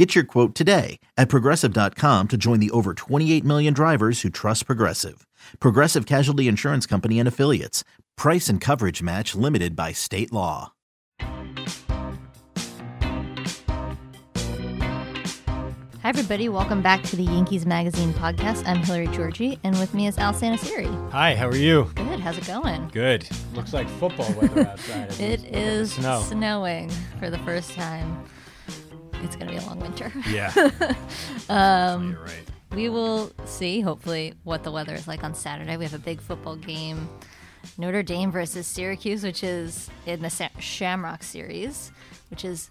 Get your quote today at progressive.com to join the over 28 million drivers who trust Progressive. Progressive Casualty Insurance Company and Affiliates. Price and coverage match limited by state law. Hi, everybody. Welcome back to the Yankees Magazine podcast. I'm Hillary Georgie, and with me is Al Santasiere. Hi, how are you? Good. How's it going? Good. Looks like football weather outside. It is snow. snowing for the first time. It's going to be a long winter. Yeah. Um, You're right. we will see, hopefully, what the weather is like on Saturday. We have a big football game Notre Dame versus Syracuse, which is in the Sa- Shamrock Series, which is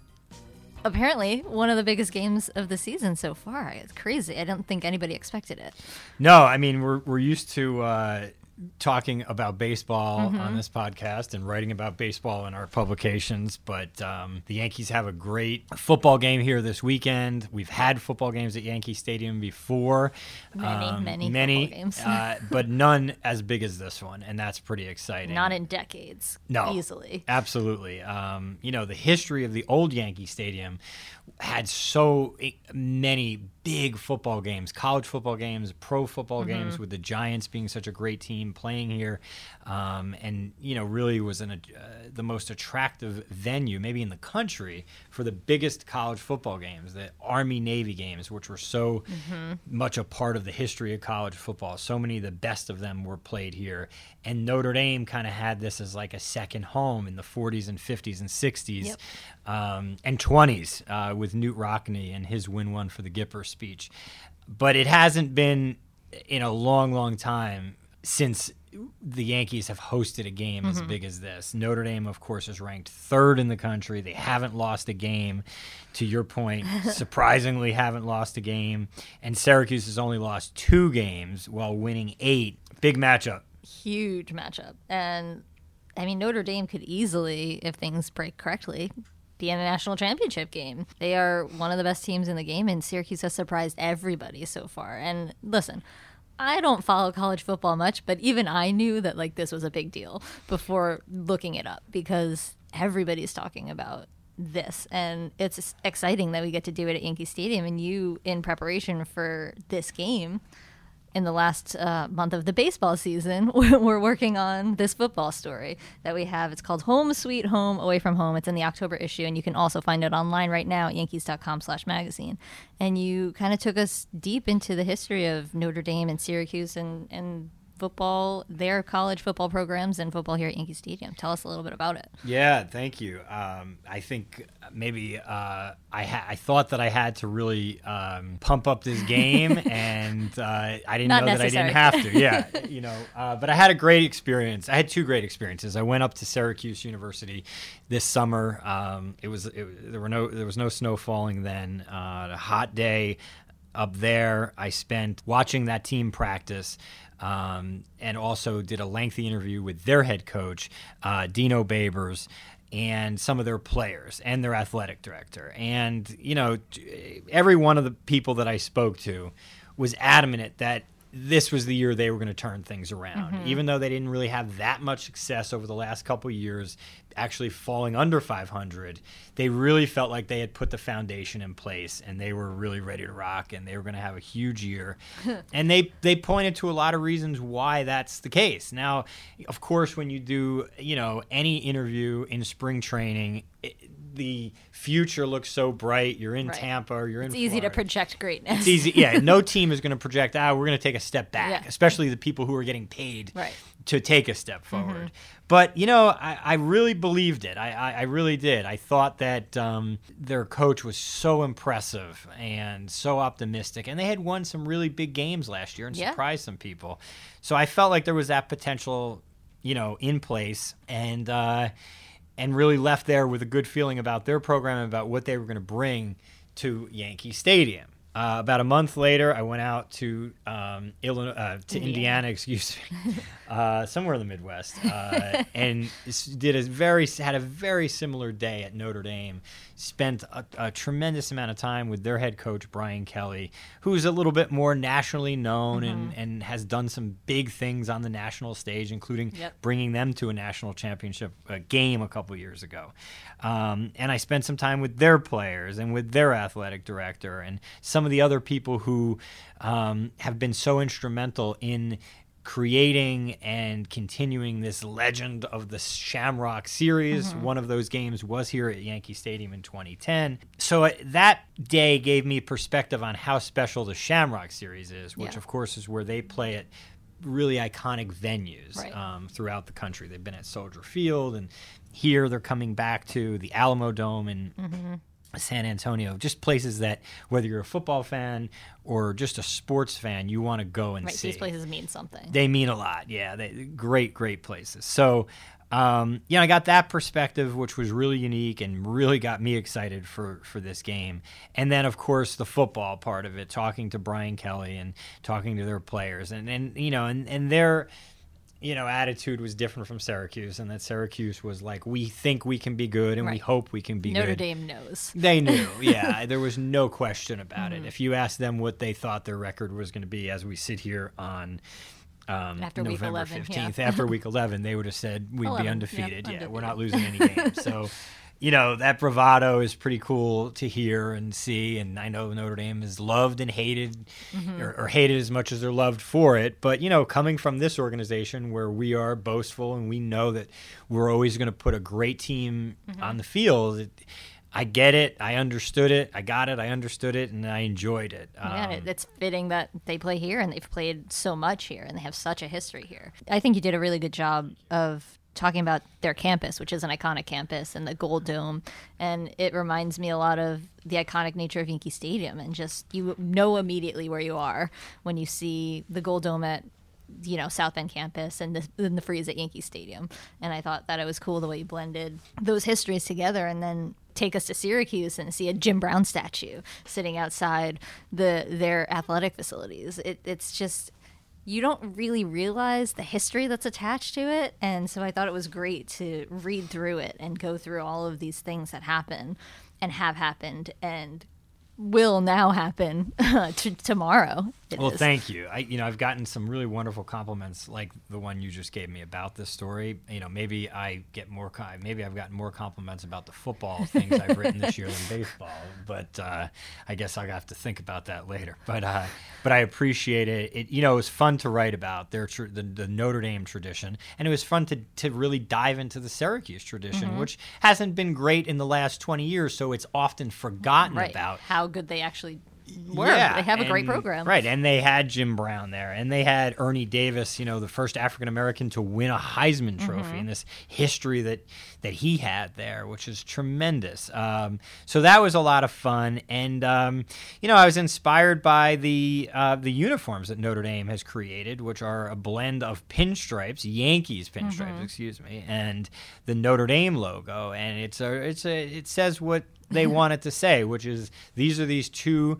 apparently one of the biggest games of the season so far. It's crazy. I don't think anybody expected it. No, I mean we're we're used to uh, talking about baseball Mm-hmm. on this podcast and writing about baseball in our publications, but um, the Yankees have a great football game here this weekend. We've had football games at Yankee Stadium before, Many, Um, many many, games. uh, but none as big as this one, and that's pretty exciting. Not in decades. No. Easily. Absolutely. Um, you know, the history of the old Yankee Stadium had so many big football games, college football games, pro football games, with the Giants being such a great team playing here. Um, and, you know, really was an, uh, the most attractive venue, maybe in the country, for the biggest college football games, the Army Navy games, which were so much a part of the history of college football. So many of the best of them were played here. And Notre Dame kind of had this as like a second home in the 40s and 50s and 60s Yep. um, and 20s uh, with Knute Rockne and his win one for the Gipper speech. But it hasn't been in a long, long time since the Yankees have hosted a game as mm-hmm. big as this. Notre Dame, of course, is ranked third in the country. They haven't lost a game. To your point, surprisingly, haven't lost a game. And Syracuse has only lost two games while winning eight. Big matchup. Huge matchup. And I mean, Notre Dame could easily, if things break correctly, be in a national championship game. They are one of the best teams in the game, and Syracuse has surprised everybody so far. And listen, I don't follow college football much, but even I knew that like this was a big deal before looking it up because everybody's talking about this and it's exciting that we get to do it at Yankee Stadium and you in preparation for this game in the last uh, month of the baseball season, we're working on this football story that we have. It's called Home Sweet Home Away from Home. It's in the October issue, and you can also find it online right now at yankees.com slash magazine. And you kind of took us deep into the history of Notre Dame and Syracuse and, and football, their college football programs, and football here at Yankee Stadium. Tell us a little bit about it. Yeah, thank you. Um, I think maybe uh, I ha- I thought that I had to really um, pump up this game, and uh, I didn't Not know that I didn't have to. Yeah, you know. Uh, but I had a great experience. I had two great experiences. I went up to Syracuse University this summer. Um, it was it, there were no there was no snow falling then. Uh, a hot day up there. I spent watching that team practice. Um, and also did a lengthy interview with their head coach, uh, Dino Babers, and some of their players and their athletic director. And, you know, every one of the people that I spoke to was adamant that this was the year they were going to turn things around. Mm-hmm. Even though they didn't really have that much success over the last couple years, actually falling under 500, they really felt like they had put the foundation in place and they were really ready to rock and they were going to have a huge year. and they they pointed to a lot of reasons why that's the case. Now, of course, when you do, you know, any interview in spring training, it, the future looks so bright. You're in Right. Tampa or you're in. It's in easy to project greatness. It's easy. Yeah, no team is going to project, ah, we're going to take a step back, Yeah. especially the people who are getting paid Right. to take a step forward. But, you know, I, I really believed it. I, I, I really did. I thought that um, their coach was so impressive and so optimistic. And they had won some really big games last year and Yeah. surprised some people. So I felt like there was that potential, you know, in place. And, uh, and really left there with a good feeling about their program and about what they were going to bring to Yankee Stadium. uh, about a month later, I went out to um, Illinois, uh, to Indiana. Indiana. excuse me, uh, somewhere in the Midwest, uh, and did a very had a very similar day at Notre Dame. Spent a, a tremendous amount of time with their head coach Brian Kelly, who's a little bit more nationally known and, and has done some big things on the national stage, including Yep. bringing them to a national championship uh, game a couple years ago. Um, and I spent some time with their players and with their athletic director and some of the other people who um, have been so instrumental in creating and continuing this legend of the Shamrock series. One of those games was here at Yankee Stadium in 2010. So uh, that day gave me perspective on how special the Shamrock series is, which Yeah. of course is where they play at really iconic venues Right. um, throughout the country. They've been at Soldier Field, and here they're coming back to the Alamodome in Mm-hmm. San Antonio. Just places that, whether you're a football fan or just a sports fan, you want to go and Right, see. these places mean something. They mean a lot. Yeah, they great, great places. So, um, yeah, I got that perspective, which was really unique and really got me excited for for this game. And then, of course, the football part of it, talking to Brian Kelly and talking to their players, and and you know, and and their you know attitude was different from Syracuse, and that Syracuse was like, we think we can be good, and we hope we can be Notre good. Dame knows. They knew, yeah. There was no question about Mm-hmm. it. If you asked them what they thought their record was going to be as we sit here on um, After week November 11, yeah. 15th, after week 11, they would have said we'd 11, be yeah, undefeated. Yeah, we're not losing any games. So, you know, that bravado is pretty cool to hear and see. And I know Notre Dame is loved and hated, Mm-hmm. or, or hated as much as they're loved for it. But, you know, coming from this organization where we are boastful and we know that we're always going to put a great team Mm-hmm. on the field, it, I get it. I understood it. I got it. I understood it, and I enjoyed it. Yeah, Um, it- it's fitting that they play here and they've played so much here and they have such a history here. I think you did a really good job of talking about their campus, which is an iconic campus, and the Gold Dome. And it reminds me a lot of the iconic nature of Yankee Stadium. And just you know immediately where you are when you see the Gold Dome at you know South Bend campus and the, and the frieze at Yankee Stadium. And I thought that it was cool the way you blended those histories together, and then take us to Syracuse and see a Jim Brown statue sitting outside the their athletic facilities. It, it's just you don't really realize the history that's attached to it, and so I thought it was great to read through it and go through all of these things that happen and have happened and will now happen t- tomorrow. Well, is. thank you. I, you know, I've gotten some really wonderful compliments, like the one you just gave me about this story. You know, maybe I get more. Maybe I've gotten more compliments about the football things I've written this year than baseball. But uh, I guess I'll have to think about that later. But uh, but I appreciate it. It you know, it was fun to write about their tr- the, the Notre Dame tradition, and it was fun to to really dive into the Syracuse tradition, Mm-hmm. which hasn't been great in the last twenty years. So it's often forgotten right. about how good they actually were. yeah, they have a great program. Right, and they had Jim Brown there, and they had Ernie Davis, you know, the first African American to win a Heisman Trophy, Mm-hmm. and this history that that he had there, which is tremendous. Um, so that was a lot of fun, and um, you know, I was inspired by the uh, the uniforms that Notre Dame has created, which are a blend of pinstripes, Yankees pinstripes, Mm-hmm. excuse me, and the Notre Dame logo, and it's a it's a it says what they want it to say, which is these are these two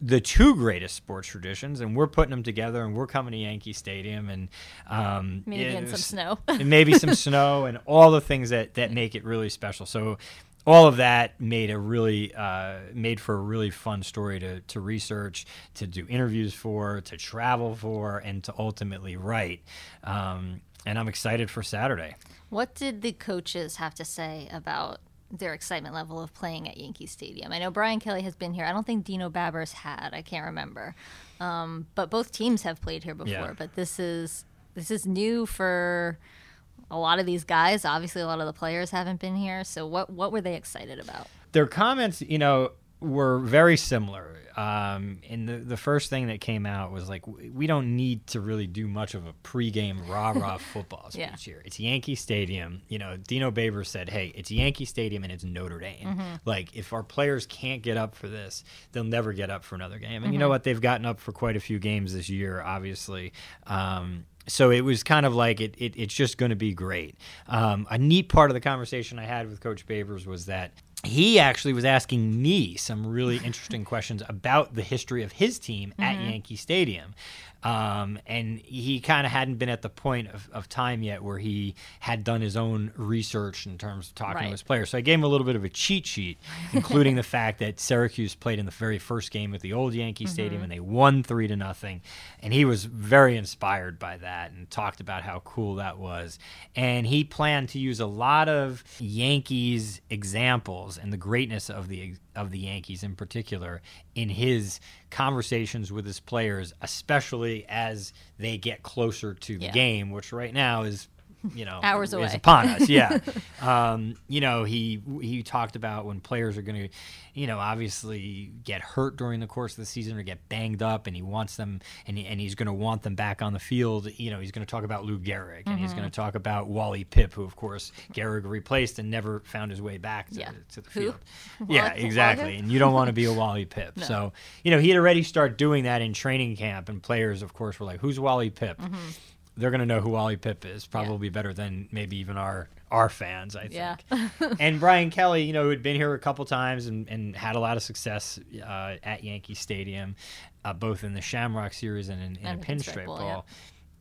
the two greatest sports traditions, and we're putting them together, and we're coming to Yankee Stadium, and um, Maybe it some snow. and maybe some snow, and all the things that that make it really special. So. All of that made a really uh, made for a really fun story to, to research, to do interviews for, to travel for, and to ultimately write. Um, and I'm excited for Saturday. What did the coaches have to say about their excitement level of playing at Yankee Stadium? I know Brian Kelly has been here. I don't think Dino Babers had. I can't remember. Um, but both teams have played here before. Yeah. But this is this is new for a lot of these guys. Obviously, a lot of the players haven't been here. So what what were they excited about? their comments, you know, were very similar. Um, and the, the first thing that came out was like, we don't need to really do much of a pregame rah rah football speech Yeah. here. It's Yankee Stadium. You know, Dino Baber said, hey, it's Yankee Stadium and it's Notre Dame. Like, if our players can't get up for this, they'll never get up for another game. And you know what? They've gotten up for quite a few games this year, obviously. Um, so it was kind of like it, it it's just going to be great. Um, a neat part of the conversation I had with Coach Babers was that he actually was asking me some really interesting questions about the history of his team at mm-hmm. Yankee Stadium. Um, and he kind of hadn't been at the point of, of time yet where he had done his own research in terms of talking Right. to his players. So I gave him a little bit of a cheat sheet, including the fact that Syracuse played in the very first game at the old Yankee Stadium and they won three to nothing. And he was very inspired by that and talked about how cool that was. And he planned to use a lot of Yankees examples and the greatness of the of the Yankees in particular in his conversations with his players, especially as they get closer to the Yeah. game, which right now is you know Hours is away. upon us. Yeah, um, you know he he talked about when players are going to, you know, obviously get hurt during the course of the season or get banged up, and he wants them and he, and he's going to want them back on the field. You know, he's going to talk about Lou Gehrig and he's going to talk about Wally Pipp, who of course Gehrig replaced and never found his way back to, Yeah. to the field. yeah, exactly. And you don't want to be a Wally Pipp. So you know he had already started doing that in training camp, and players, of course, were like, "Who's Wally Pipp?" They're going to know who Wally Pipp is, probably better than maybe even our our fans, I think. Yeah. and Brian Kelly, you know, who had been here a couple times and, and had a lot of success uh, at Yankee Stadium, uh, both in the Shamrock Series and in, in And a pinstripe Pinstripe Bowl, ball.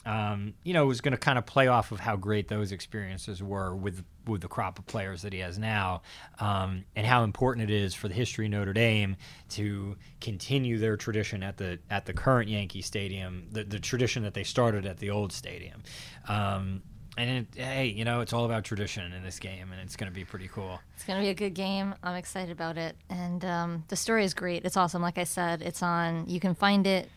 Um, you know, was going to kind of play off of how great those experiences were with with the crop of players that he has now, um, and how important it is for the history of Notre Dame to continue their tradition at the at the current Yankee Stadium, the, the tradition that they started at the old stadium. Um, and it, hey, you know, it's all about tradition in this game, and it's going to be pretty cool. It's gonna be a good game. I'm excited about it, and um, the story is great. It's awesome. Like I said, it's on. You can find it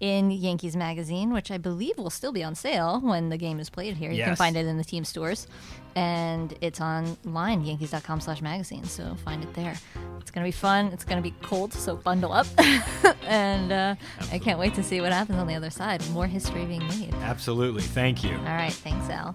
in Yankees Magazine, which I believe will still be on sale when the game is played here. You can find it in the team stores, and it's online yankees.com slash magazine. So find it there. It's gonna be fun. It's gonna be cold, so bundle up, and uh, I can't wait to see what happens on the other side. More history being made. Absolutely, thank you. All right, thanks, Al.